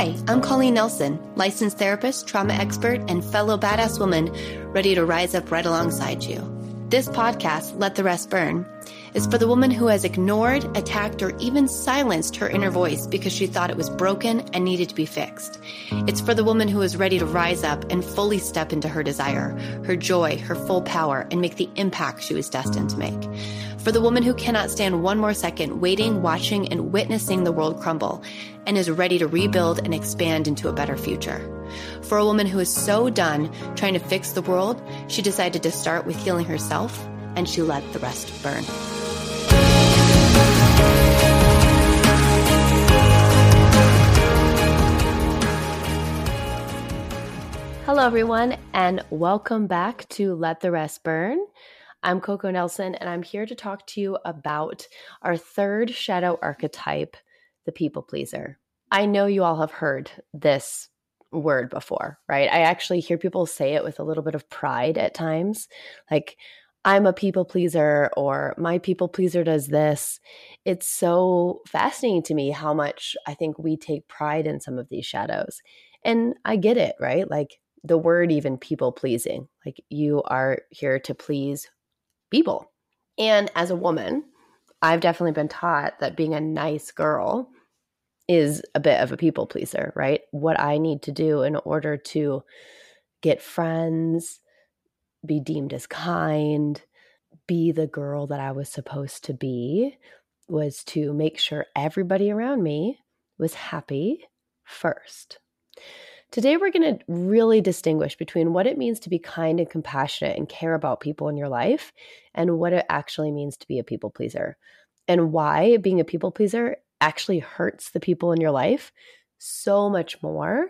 Hi, I'm Colleen Nelson, licensed therapist, trauma expert, and fellow badass woman ready to rise up right alongside you. This podcast, Let the Rest Burn, is for the woman who has ignored, attacked, or even silenced her inner voice because she thought it was broken and needed to be fixed. It's for the woman who is ready to rise up and fully step into her desire, her joy, her full power, and make the impact she was destined to make. For the woman who cannot stand one more second waiting, watching, and witnessing the world crumble and is ready to rebuild and expand into a better future. For a woman who is so done trying to fix the world, she decided to start with healing herself and she let the rest burn. Hello, everyone, and welcome back to Let the Rest Burn. I'm Coco Nelson, and I'm here to talk to you about our third shadow archetype, the people pleaser. I know you all have heard this word before, right? I actually hear people say it with a little bit of pride at times, like, I'm a people pleaser or my people pleaser does this. It's so fascinating to me how much I think we take pride in some of these shadows. And I get it, right? Like the word even people pleasing, like you are here to please people. And as a woman, I've definitely been taught that being a nice girl is a bit of a people pleaser, right? What I need to do in order to get friends, be deemed as kind, be the girl that I was supposed to be was to make sure everybody around me was happy first. Today, we're going to really distinguish between what it means to be kind and compassionate and care about people in your life and what it actually means to be a people pleaser and why being a people pleaser actually hurts the people in your life so much more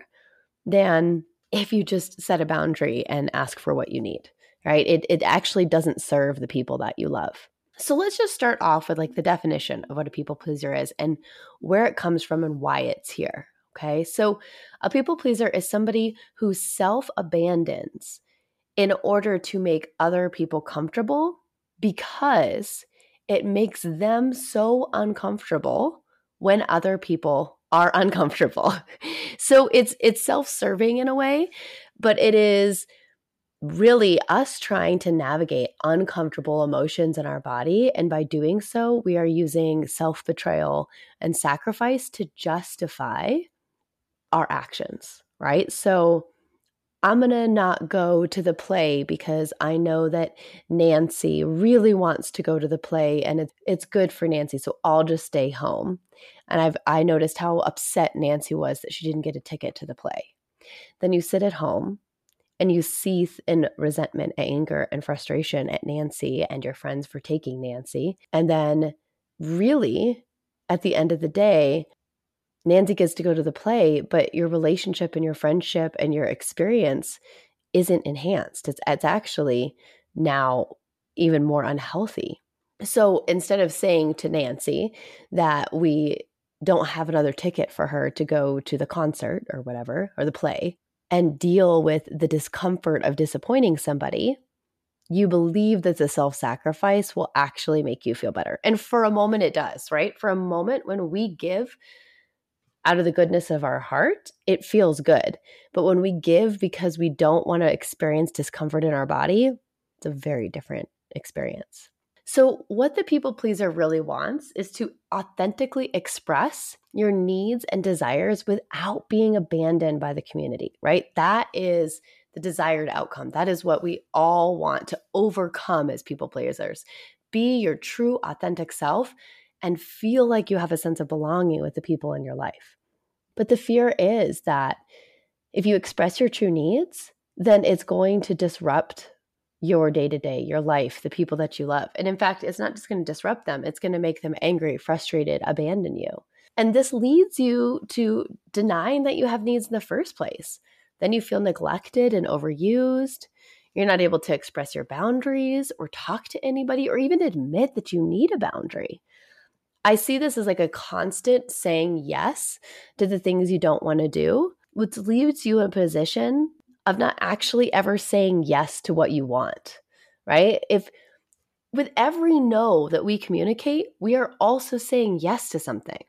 than if you just set a boundary and ask for what you need, right? It, it actually doesn't serve the people that you love. So let's just start off with like the definition of what a people pleaser is and where it comes from and why it's here. Okay. So a people pleaser is somebody who self abandons in order to make other people comfortable because it makes them so uncomfortable when other people are uncomfortable. so it's it's self-serving in a way, but it is really us trying to navigate uncomfortable emotions in our body and by doing so we are using self-betrayal and sacrifice to justify our actions, right? So I'm going to not go to the play because I know that Nancy really wants to go to the play and it's, it's good for Nancy. So I'll just stay home. And I've I noticed how upset Nancy was that she didn't get a ticket to the play. Then you sit at home and you seethe in resentment, anger, and frustration at Nancy and your friends for taking Nancy. And then really at the end of the day, Nancy gets to go to the play, but your relationship and your friendship and your experience isn't enhanced. It's, it's actually now even more unhealthy. So instead of saying to Nancy that we don't have another ticket for her to go to the concert or whatever, or the play, and deal with the discomfort of disappointing somebody, you believe that the self sacrifice will actually make you feel better. And for a moment, it does, right? For a moment, when we give out of the goodness of our heart, it feels good. But when we give because we don't want to experience discomfort in our body, it's a very different experience. So, what the people pleaser really wants is to authentically express your needs and desires without being abandoned by the community, right? That is the desired outcome. That is what we all want to overcome as people pleasers. Be your true, authentic self and feel like you have a sense of belonging with the people in your life. But the fear is that if you express your true needs, then it's going to disrupt your day to day, your life, the people that you love. And in fact, it's not just going to disrupt them, it's going to make them angry, frustrated, abandon you. And this leads you to denying that you have needs in the first place. Then you feel neglected and overused. You're not able to express your boundaries or talk to anybody or even admit that you need a boundary. I see this as like a constant saying yes to the things you don't want to do, which leaves you in a position of not actually ever saying yes to what you want, right? If with every no that we communicate, we are also saying yes to something.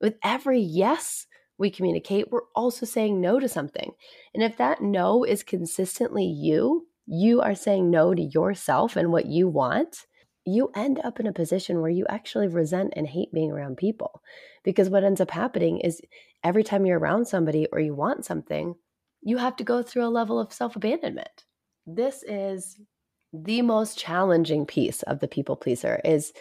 With every yes, we communicate, we're also saying no to something. And if that no is consistently you, you are saying no to yourself and what you want, you end up in a position where you actually resent and hate being around people. Because what ends up happening is every time you're around somebody or you want something, you have to go through a level of self abandonment. This is the most challenging piece of the people pleaser is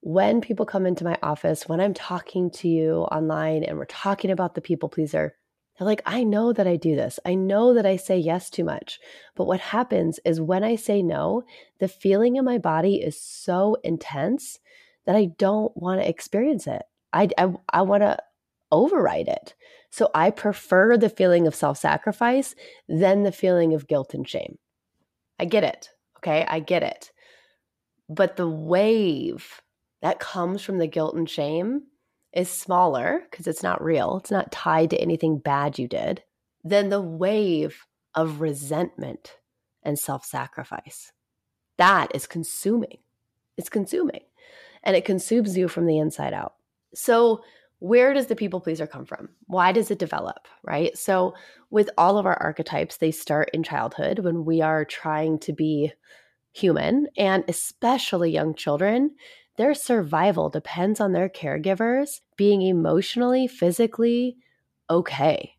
when people come into my office, when I'm talking to you online and we're talking about the people pleaser, they're like, I know that I do this. I know that I say yes too much. But what happens is when I say no, the feeling in my body is so intense that I don't want to experience it. I, I, I want to override it. So I prefer the feeling of self sacrifice than the feeling of guilt and shame. I get it. Okay. I get it. But the wave that comes from the guilt and shame is smaller because it's not real, it's not tied to anything bad you did, than the wave of resentment and self sacrifice. That is consuming. It's consuming and it consumes you from the inside out. So, where does the people pleaser come from? Why does it develop, right? So, with all of our archetypes, they start in childhood when we are trying to be human, and especially young children their survival depends on their caregivers being emotionally, physically okay.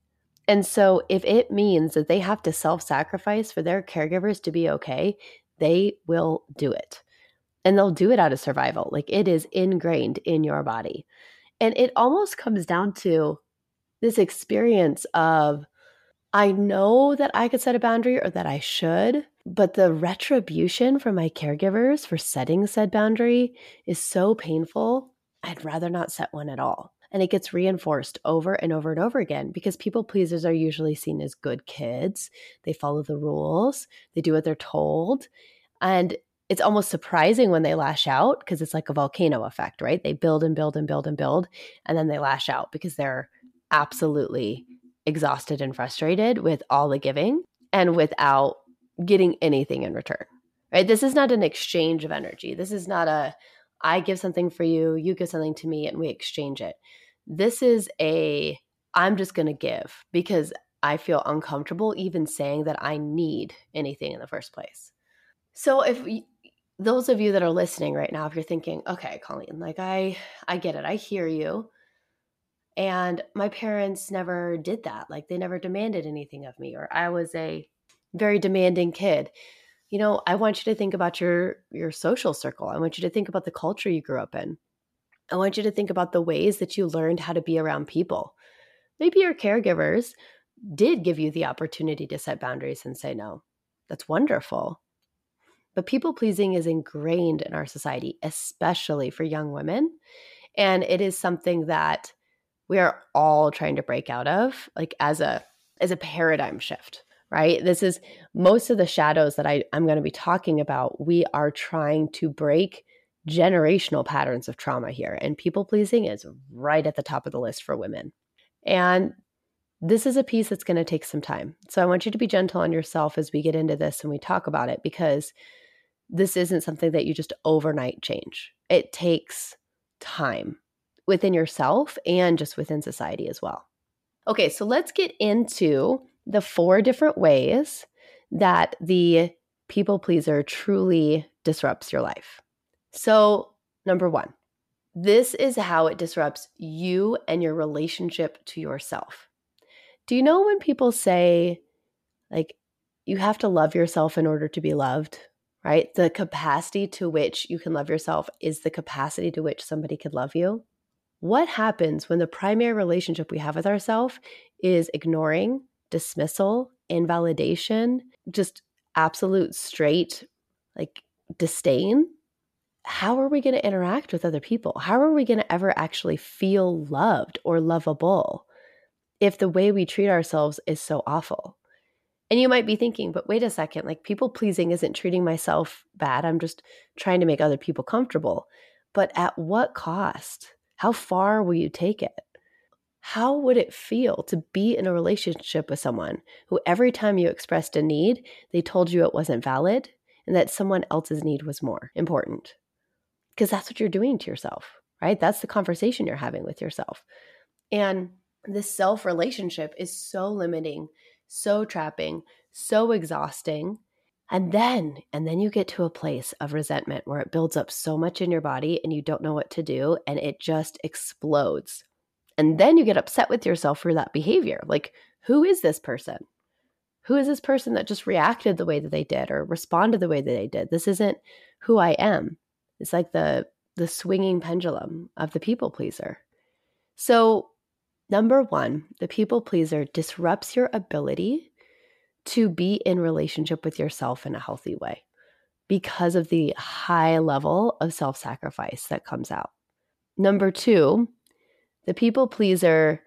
And so, if it means that they have to self sacrifice for their caregivers to be okay, they will do it. And they'll do it out of survival. Like it is ingrained in your body. And it almost comes down to this experience of I know that I could set a boundary or that I should, but the retribution from my caregivers for setting said boundary is so painful. I'd rather not set one at all. And it gets reinforced over and over and over again because people pleasers are usually seen as good kids. They follow the rules, they do what they're told. And it's almost surprising when they lash out because it's like a volcano effect, right? They build and build and build and build, and then they lash out because they're absolutely exhausted and frustrated with all the giving and without getting anything in return. Right? This is not an exchange of energy. This is not a I give something for you, you give something to me and we exchange it. This is a I'm just going to give because I feel uncomfortable even saying that I need anything in the first place. So if those of you that are listening right now if you're thinking, "Okay, Colleen, like I I get it. I hear you." And my parents never did that. Like they never demanded anything of me, or I was a very demanding kid. You know, I want you to think about your your social circle. I want you to think about the culture you grew up in. I want you to think about the ways that you learned how to be around people. Maybe your caregivers did give you the opportunity to set boundaries and say no. That's wonderful. But people pleasing is ingrained in our society, especially for young women. And it is something that we are all trying to break out of like as a as a paradigm shift right? This is most of the shadows that I, i'm going to be talking about we are trying to break generational patterns of trauma here and people pleasing is right at the top of the list for women. And this is a piece that's going to take some time. So i want you to be gentle on yourself as we get into this and we talk about it because this isn't something that you just overnight change. It takes time within yourself and just within society as well. Okay, so let's get into the four different ways that the people pleaser truly disrupts your life. So, number one, this is how it disrupts you and your relationship to yourself. Do you know when people say, like, you have to love yourself in order to be loved, right? The capacity to which you can love yourself is the capacity to which somebody could love you. What happens when the primary relationship we have with ourselves is ignoring, dismissal, invalidation, just absolute straight like disdain? How are we going to interact with other people? How are we going to ever actually feel loved or lovable if the way we treat ourselves is so awful? And you might be thinking, but wait a second, like people pleasing isn't treating myself bad. I'm just trying to make other people comfortable. But at what cost? How far will you take it? How would it feel to be in a relationship with someone who every time you expressed a need, they told you it wasn't valid and that someone else's need was more important? Because that's what you're doing to yourself, right? That's the conversation you're having with yourself. And this self relationship is so limiting, so trapping, so exhausting. And then, and then you get to a place of resentment where it builds up so much in your body and you don't know what to do and it just explodes. And then you get upset with yourself for that behavior. Like, who is this person? Who is this person that just reacted the way that they did or responded the way that they did? This isn't who I am. It's like the the swinging pendulum of the people pleaser. So, number 1, the people pleaser disrupts your ability to be in relationship with yourself in a healthy way because of the high level of self-sacrifice that comes out. Number 2, the people pleaser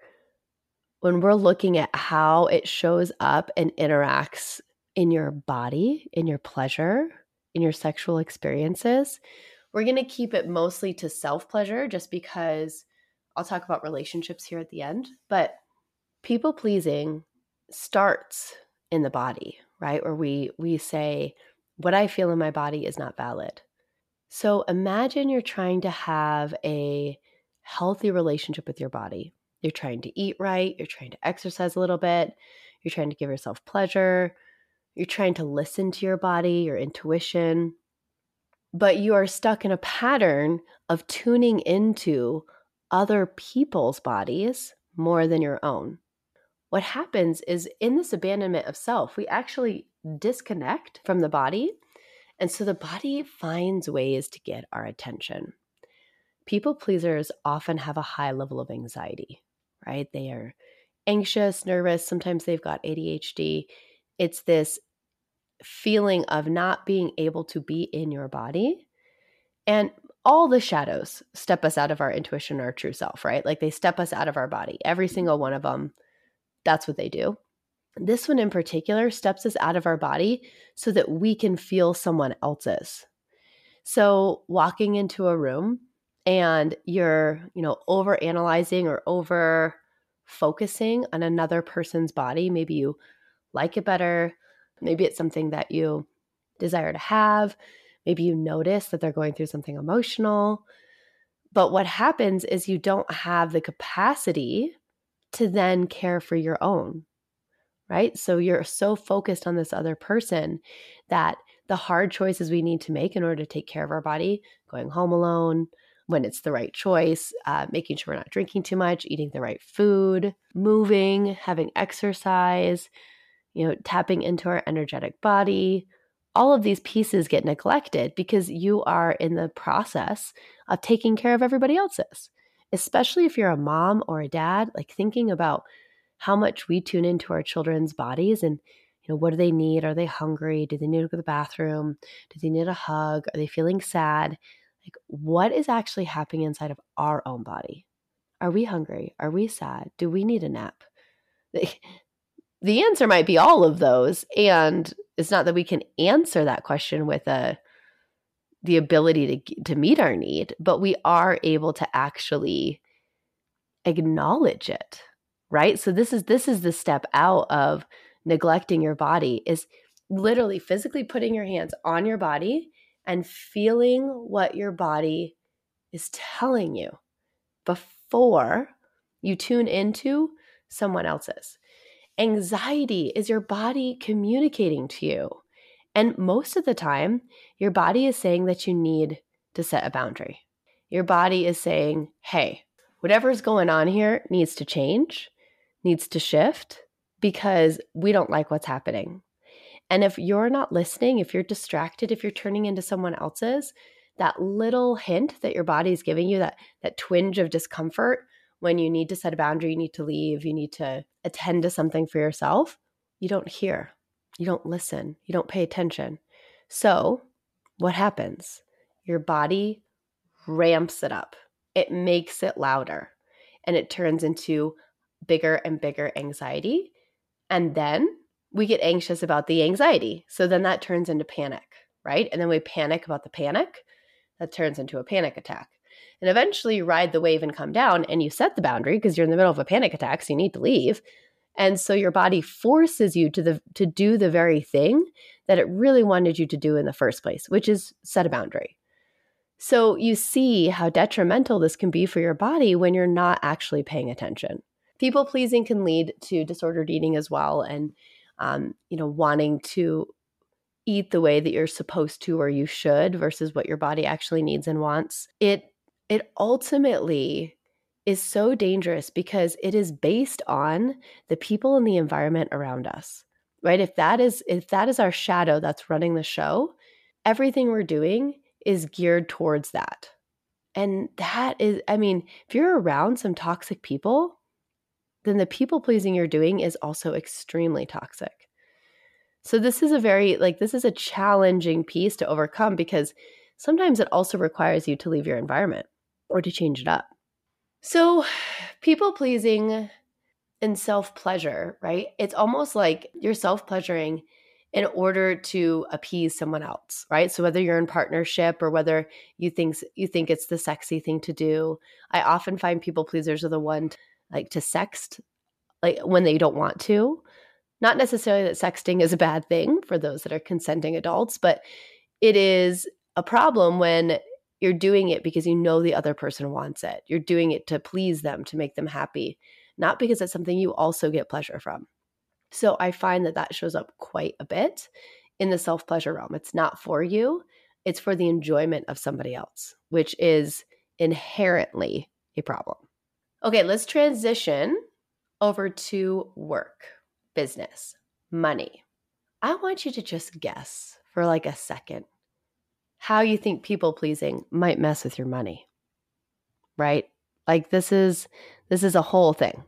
when we're looking at how it shows up and interacts in your body, in your pleasure, in your sexual experiences, we're going to keep it mostly to self pleasure just because I'll talk about relationships here at the end. But people pleasing starts in the body, right? Where we we say what I feel in my body is not valid. So imagine you're trying to have a healthy relationship with your body. You're trying to eat right, you're trying to exercise a little bit, you're trying to give yourself pleasure, you're trying to listen to your body, your intuition, but you are stuck in a pattern of tuning into other people's bodies more than your own. What happens is in this abandonment of self, we actually disconnect from the body. And so the body finds ways to get our attention. People pleasers often have a high level of anxiety, right? They are anxious, nervous, sometimes they've got ADHD. It's this feeling of not being able to be in your body. And all the shadows step us out of our intuition our true self, right? Like they step us out of our body. Every mm-hmm. single one of them, that's what they do. This one in particular steps us out of our body so that we can feel someone else's. So, walking into a room and you're, you know, over analyzing or over focusing on another person's body, maybe you like it better, Maybe it's something that you desire to have. Maybe you notice that they're going through something emotional. But what happens is you don't have the capacity to then care for your own, right? So you're so focused on this other person that the hard choices we need to make in order to take care of our body, going home alone, when it's the right choice, uh, making sure we're not drinking too much, eating the right food, moving, having exercise, you know, tapping into our energetic body. All of these pieces get neglected because you are in the process of taking care of everybody else's. Especially if you're a mom or a dad, like thinking about how much we tune into our children's bodies and you know what do they need are they hungry do they need to go to the bathroom do they need a hug are they feeling sad like what is actually happening inside of our own body? Are we hungry? Are we sad? Do we need a nap? The answer might be all of those and it's not that we can answer that question with a the ability to to meet our need but we are able to actually acknowledge it right? So this is this is the step out of neglecting your body is literally physically putting your hands on your body and feeling what your body is telling you before you tune into someone else's Anxiety is your body communicating to you. And most of the time, your body is saying that you need to set a boundary. Your body is saying, hey, whatever's going on here needs to change, needs to shift because we don't like what's happening. And if you're not listening, if you're distracted, if you're turning into someone else's, that little hint that your body is giving you, that, that twinge of discomfort, when you need to set a boundary, you need to leave, you need to attend to something for yourself, you don't hear, you don't listen, you don't pay attention. So, what happens? Your body ramps it up, it makes it louder, and it turns into bigger and bigger anxiety. And then we get anxious about the anxiety. So then that turns into panic, right? And then we panic about the panic. That turns into a panic attack. And eventually you ride the wave and come down and you set the boundary because you're in the middle of a panic attack, so you need to leave. And so your body forces you to the to do the very thing that it really wanted you to do in the first place, which is set a boundary. So you see how detrimental this can be for your body when you're not actually paying attention. People pleasing can lead to disordered eating as well, and um, you know, wanting to eat the way that you're supposed to or you should versus what your body actually needs and wants. It it ultimately is so dangerous because it is based on the people and the environment around us. Right? If that is if that is our shadow that's running the show, everything we're doing is geared towards that. And that is I mean, if you're around some toxic people, then the people pleasing you're doing is also extremely toxic. So this is a very like this is a challenging piece to overcome because sometimes it also requires you to leave your environment or to change it up. So people pleasing and self pleasure, right? It's almost like you're self pleasuring in order to appease someone else, right? So whether you're in partnership or whether you think you think it's the sexy thing to do, I often find people pleasers are the one like to sext like when they don't want to not necessarily that sexting is a bad thing for those that are consenting adults, but it is a problem when you're doing it because you know the other person wants it. You're doing it to please them, to make them happy, not because it's something you also get pleasure from. So I find that that shows up quite a bit in the self pleasure realm. It's not for you, it's for the enjoyment of somebody else, which is inherently a problem. Okay, let's transition over to work business, money. I want you to just guess for like a second how you think people pleasing might mess with your money. Right? Like this is this is a whole thing.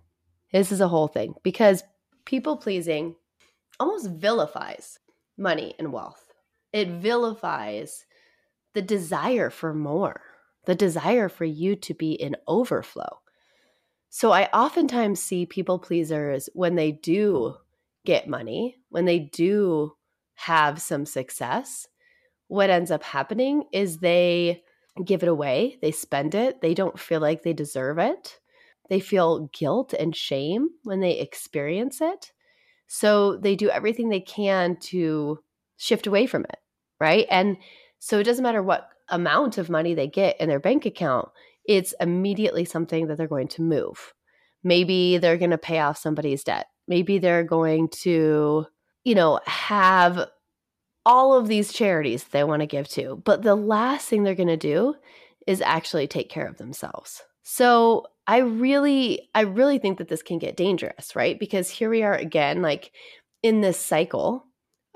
This is a whole thing because people pleasing almost vilifies money and wealth. It vilifies the desire for more, the desire for you to be in overflow. So I oftentimes see people pleasers when they do get money, when they do have some success, what ends up happening is they give it away, they spend it, they don't feel like they deserve it. They feel guilt and shame when they experience it. So they do everything they can to shift away from it, right? And so it doesn't matter what amount of money they get in their bank account, it's immediately something that they're going to move. Maybe they're going to pay off somebody's debt. Maybe they're going to, you know, have all of these charities they want to give to. But the last thing they're going to do is actually take care of themselves. So I really, I really think that this can get dangerous, right? Because here we are again, like in this cycle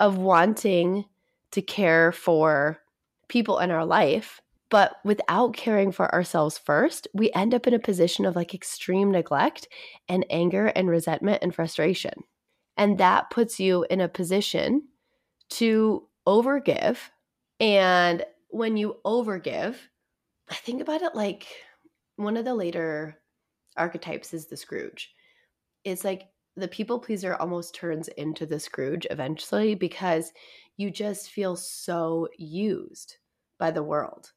of wanting to care for people in our life but without caring for ourselves first, we end up in a position of like extreme neglect and anger and resentment and frustration. And that puts you in a position to overgive. And when you overgive, I think about it like one of the later archetypes is the Scrooge. It's like the people pleaser almost turns into the Scrooge eventually because you just feel so used by the world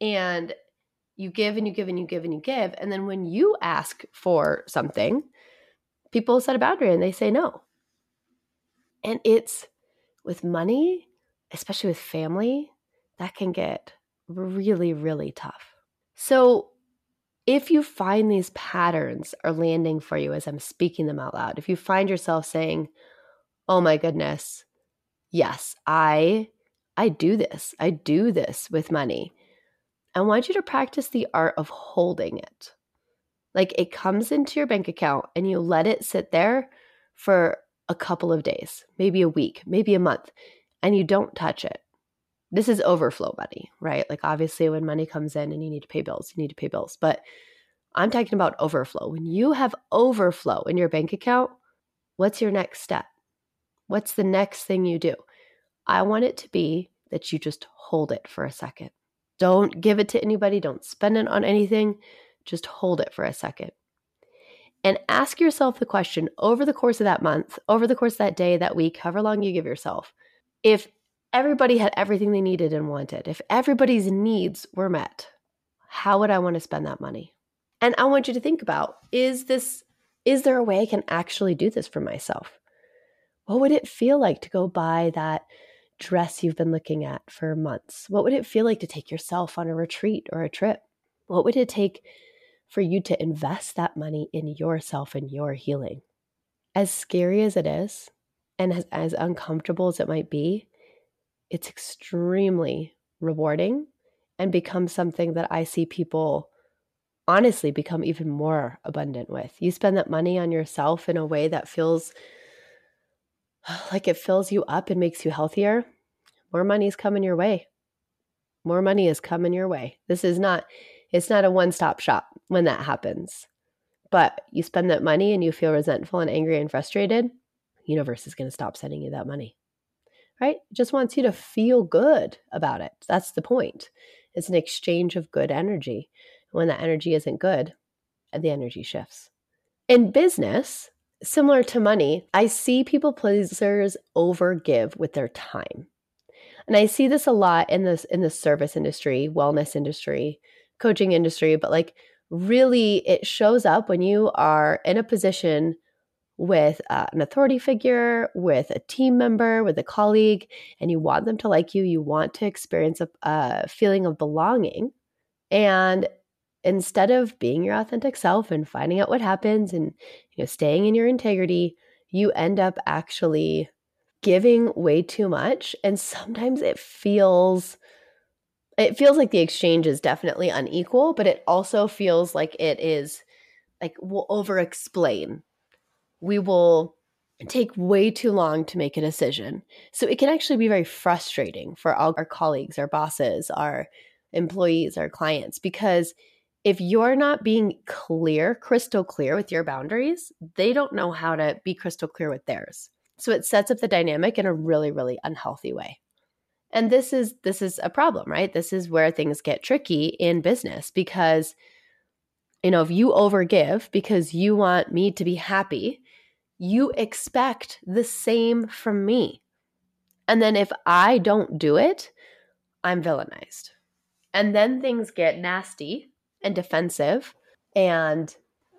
and you give and you give and you give and you give. And then when you ask for something, people set a boundary and they say no. And it's with money, especially with family, that can get really, really tough. So if you find these patterns are landing for you as I'm speaking them out loud, if you find yourself saying, "Oh my goodness, yes, I I do this. I do this with money." I want you to practice the art of holding it. Like it comes into your bank account and you let it sit there for a couple of days, maybe a week, maybe a month, and you don't touch it. This is overflow money, right? Like obviously when money comes in and you need to pay bills, you need to pay bills. But I'm talking about overflow. When you have overflow in your bank account, what's your next step? What's the next thing you do? I want it to be that you just hold it for a second. Don't give it to anybody, don't spend it on anything. Just hold it for a second. And ask yourself the question over the course of that month, over the course of that day, that week, however long you give yourself, if everybody had everything they needed and wanted, if everybody's needs were met, how would I want to spend that money? And I want you to think about is this is there a way I can actually do this for myself? What would it feel like to go buy that dress you've been looking at for months? What would it feel like to take yourself on a retreat or a trip? What would it take for you to invest that money in yourself and your healing. As scary as it is, and as, as uncomfortable as it might be, it's extremely rewarding and becomes something that I see people honestly become even more abundant with. You spend that money on yourself in a way that feels like it fills you up and makes you healthier. More money is coming your way. More money is coming your way. This is not it's not a one-stop shop when that happens. But you spend that money and you feel resentful and angry and frustrated, universe is going to stop sending you that money. Right? It just wants you to feel good about it. That's the point. It's an exchange of good energy. When that energy isn't good, the energy shifts. In business, similar to money, I see people pleasers overgive with their time. And I see this a lot in this in the service industry, wellness industry, coaching industry, but like really it shows up when you are in a position with uh, an authority figure, with a team member, with a colleague, and you want them to like you, you want to experience a, a feeling of belonging. And instead of being your authentic self and finding out what happens and you know staying in your integrity, you end up actually giving way too much and sometimes it feels it feels like the exchange is definitely unequal, but it also feels like it is like we'll over explain we will take way too long to make a decision. So it can actually be very frustrating for all our colleagues, our bosses, our employees, our clients, because if you're not being clear, crystal clear with your boundaries, they don't know how to be crystal clear with theirs. So it sets up the dynamic in a really, really unhealthy way. And this is this is a problem, right? This is where things get tricky in business because you know, if you overgive because you want me to be happy, you expect the same from me. And then if I don't do it, I'm villainized. And then things get nasty and defensive and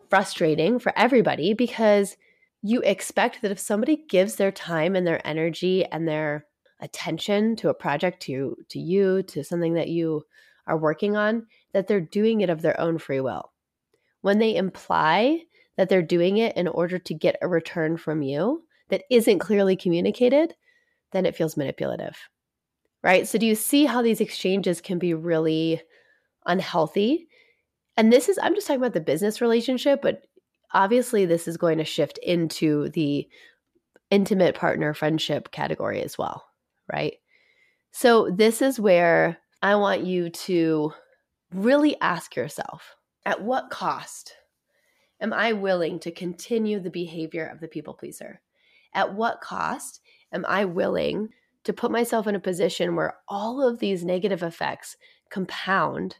frustrating for everybody because you expect that if somebody gives their time and their energy and their attention to a project to to you to something that you are working on that they're doing it of their own free will when they imply that they're doing it in order to get a return from you that isn't clearly communicated, then it feels manipulative. Right? So, do you see how these exchanges can be really unhealthy? And this is, I'm just talking about the business relationship, but obviously, this is going to shift into the intimate partner friendship category as well. Right? So, this is where I want you to really ask yourself at what cost am I willing to continue the behavior of the people pleaser? At what cost am I willing to put myself in a position where all of these negative effects compound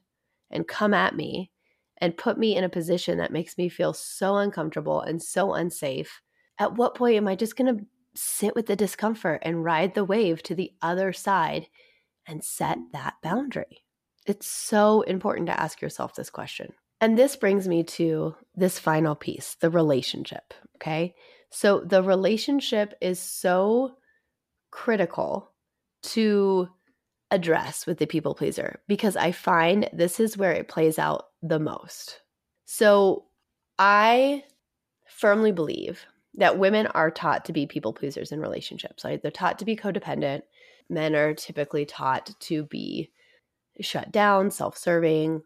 and come at me and put me in a position that makes me feel so uncomfortable and so unsafe? At what point am I just going to sit with the discomfort and ride the wave to the other side and set that boundary? It's so important to ask yourself this question. And this brings me to this final piece the relationship. Okay. So the relationship is so critical to address with the people pleaser because I find this is where it plays out the most. So I firmly believe that women are taught to be people pleasers in relationships. Right? They're taught to be codependent. Men are typically taught to be shut down, self serving,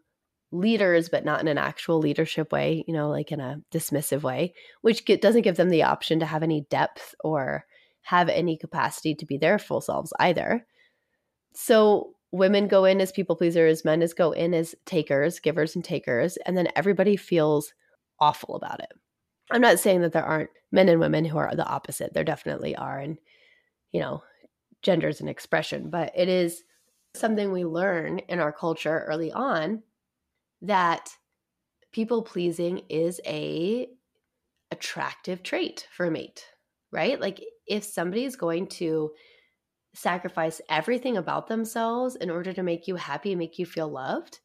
leaders, but not in an actual leadership way, you know, like in a dismissive way, which get, doesn't give them the option to have any depth or have any capacity to be their full selves either. So women go in as people pleasers, men as go in as takers, givers and takers, and then everybody feels awful about it. I'm not saying that there aren't men and women who are the opposite. There definitely are. And, you know, gender is an expression, but it is something we learn in our culture early on that people pleasing is a attractive trait for a mate, right? Like if somebody is going to sacrifice everything about themselves in order to make you happy, make you feel loved,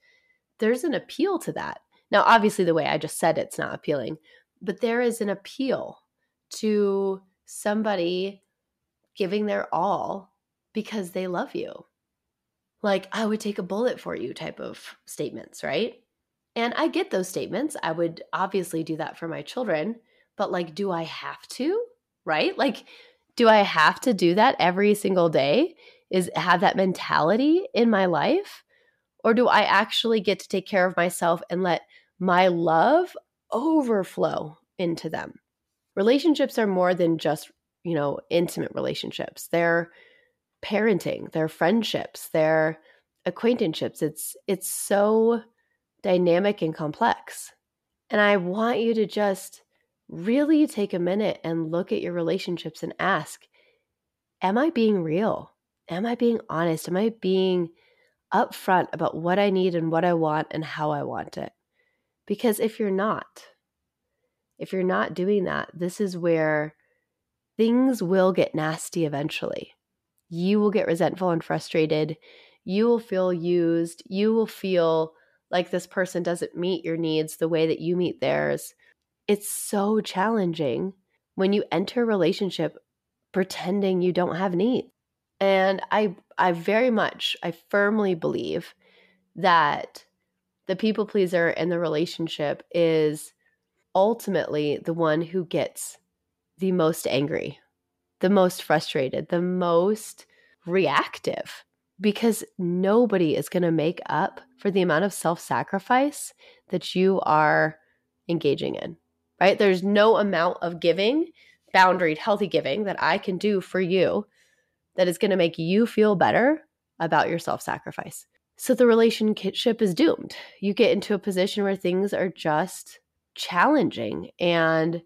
there's an appeal to that. Now, obviously, the way I just said it's not appealing, but there is an appeal to somebody giving their all because they love you. Like, I would take a bullet for you type of statements, right? And I get those statements. I would obviously do that for my children, but like, do I have to? Right? Like, do I have to do that every single day? Is have that mentality in my life? Or do I actually get to take care of myself and let my love overflow into them? Relationships are more than just, you know, intimate relationships. They're parenting, they're friendships, they're acquaintanceships. It's it's so dynamic and complex. And I want you to just really take a minute and look at your relationships and ask, am I being real? Am I being honest? Am I being upfront about what I need and what I want and how I want it? Because if you're not, if you're not doing that, this is where things will get nasty eventually. You will get resentful and frustrated. You will feel used. You will feel like this person doesn't meet your needs the way that you meet theirs. It's so challenging when you enter a relationship pretending you don't have needs. And I I very much I firmly believe that the people pleaser in the relationship is ultimately the one who gets the most angry, the most frustrated, the most reactive because nobody is going to make up for the amount of self sacrifice that you are engaging in, right? There's no amount of giving, boundaried, healthy giving that I can do for you that is going to make you feel better about your self sacrifice. So the relationship is doomed. You get into a position where things are just challenging and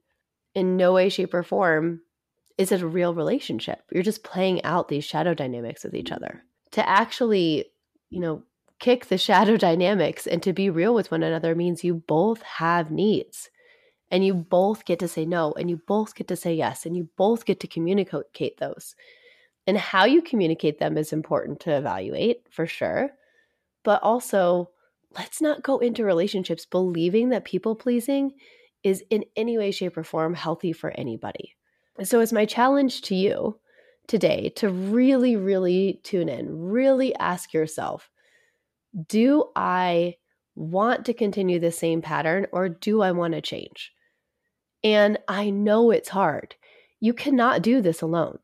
in no way, shape, or form is it a real relationship. You're just playing out these shadow dynamics with each mm-hmm. other to actually, you know, kick the shadow dynamics and to be real with one another means you both have needs and you both get to say no and you both get to say yes and you both get to communicate those. And how you communicate them is important to evaluate for sure. But also, let's not go into relationships believing that people pleasing is in any way, shape, or form healthy for anybody. So, it's my challenge to you today to really, really tune in, really ask yourself do I want to continue the same pattern or do I want to change? And I know it's hard. You cannot do this alone,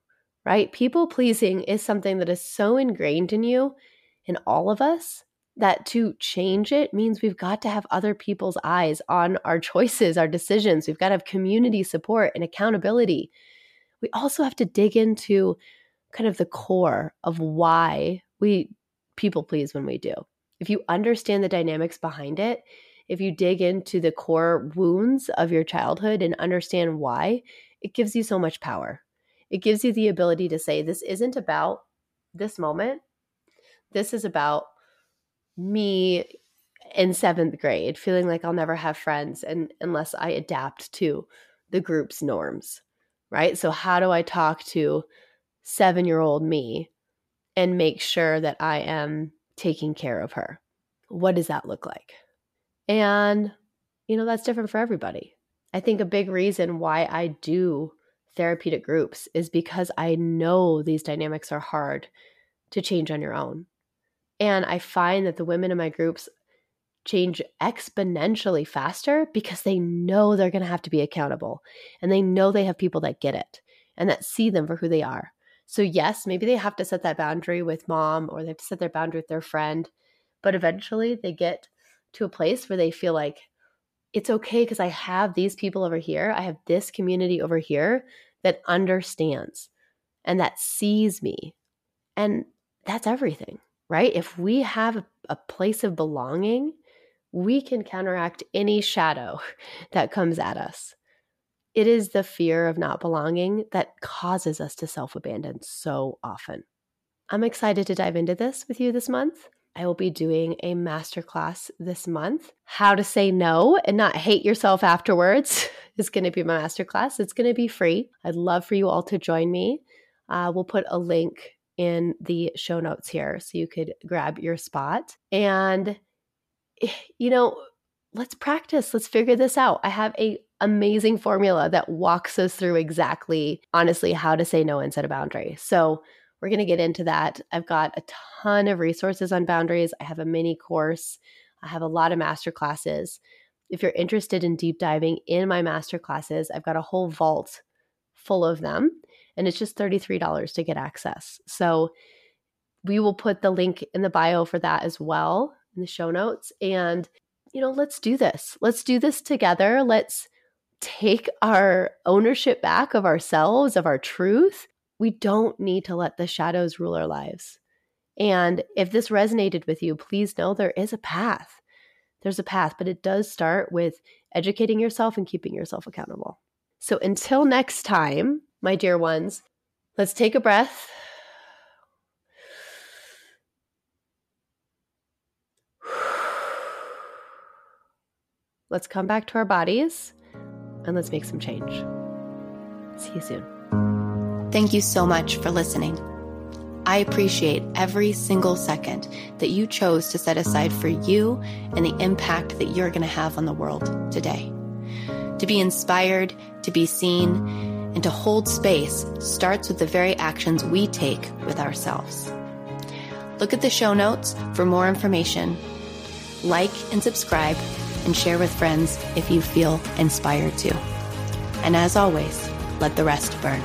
right? People pleasing is something that is so ingrained in you, in all of us, that to change it means we've got to have other people's eyes on our choices, our decisions. We've got to have community support and accountability we also have to dig into kind of the core of why we people please when we do. If you understand the dynamics behind it, if you dig into the core wounds of your childhood and understand why, it gives you so much power. It gives you the ability to say, this isn't about this moment. This is about me in seventh grade feeling like I'll never have friends and unless I adapt to the group's norms right? So, how do I talk to seven year old me and make sure that I am taking care of her? What does that look like? And, you know, that's different for everybody. I think a big reason why I do therapeutic groups is because I know these dynamics are hard to change on your own. And I find that the women in my groups change exponentially faster because they know they're going to have to be accountable and they know they have people that get it and that see them for who they are. So, yes, maybe they have to set that boundary with mom or they have to set their boundary with their friend, but eventually they get to a place where they feel like it's okay because I have these people over here. I have this community over here that understands and that sees me. And that's everything, right? If we have a, place of belonging, we can counteract any shadow that comes at us. It is the fear of not belonging that causes us to self abandon so often. I'm excited to dive into this with you this month. I will be doing a masterclass this month. How to say no and not hate yourself afterwards is going to be my masterclass. It's going to be free. I'd love for you all to join me. Uh, we'll put a link in the show notes here so you could grab your spot. And you know, let's practice. Let's figure this out. I have a amazing formula that walks us through exactly honestly how to say no and set a boundary. So, we're going to get into that. I've got a ton of resources on boundaries. I have a mini course I have a lot of master classes. If you're interested in deep diving in my master classes, I've got a whole vault full of them, and it's just $33 to get access. So we will put the link in the bio for that as well in the show notes. And, you know, let's do this. Let's do this together. Let's take our ownership back of ourselves, of our truth. We don't need to let the shadows rule our lives. And if this resonated with you, please know there is a path. There's a path, but it does start with educating yourself and keeping yourself accountable. So until next time, my dear ones, let's take a breath. Let's come back to our bodies and let's make some change. See you soon. Thank you so much for listening. I appreciate every single second that you chose to set aside for you and the impact that you're going to have on the world today. To be inspired, to be seen, and to hold space starts with the very actions we take with ourselves. Look at the show notes for more information. Like and subscribe and share with friends if you feel inspired to. And as always, let the rest burn.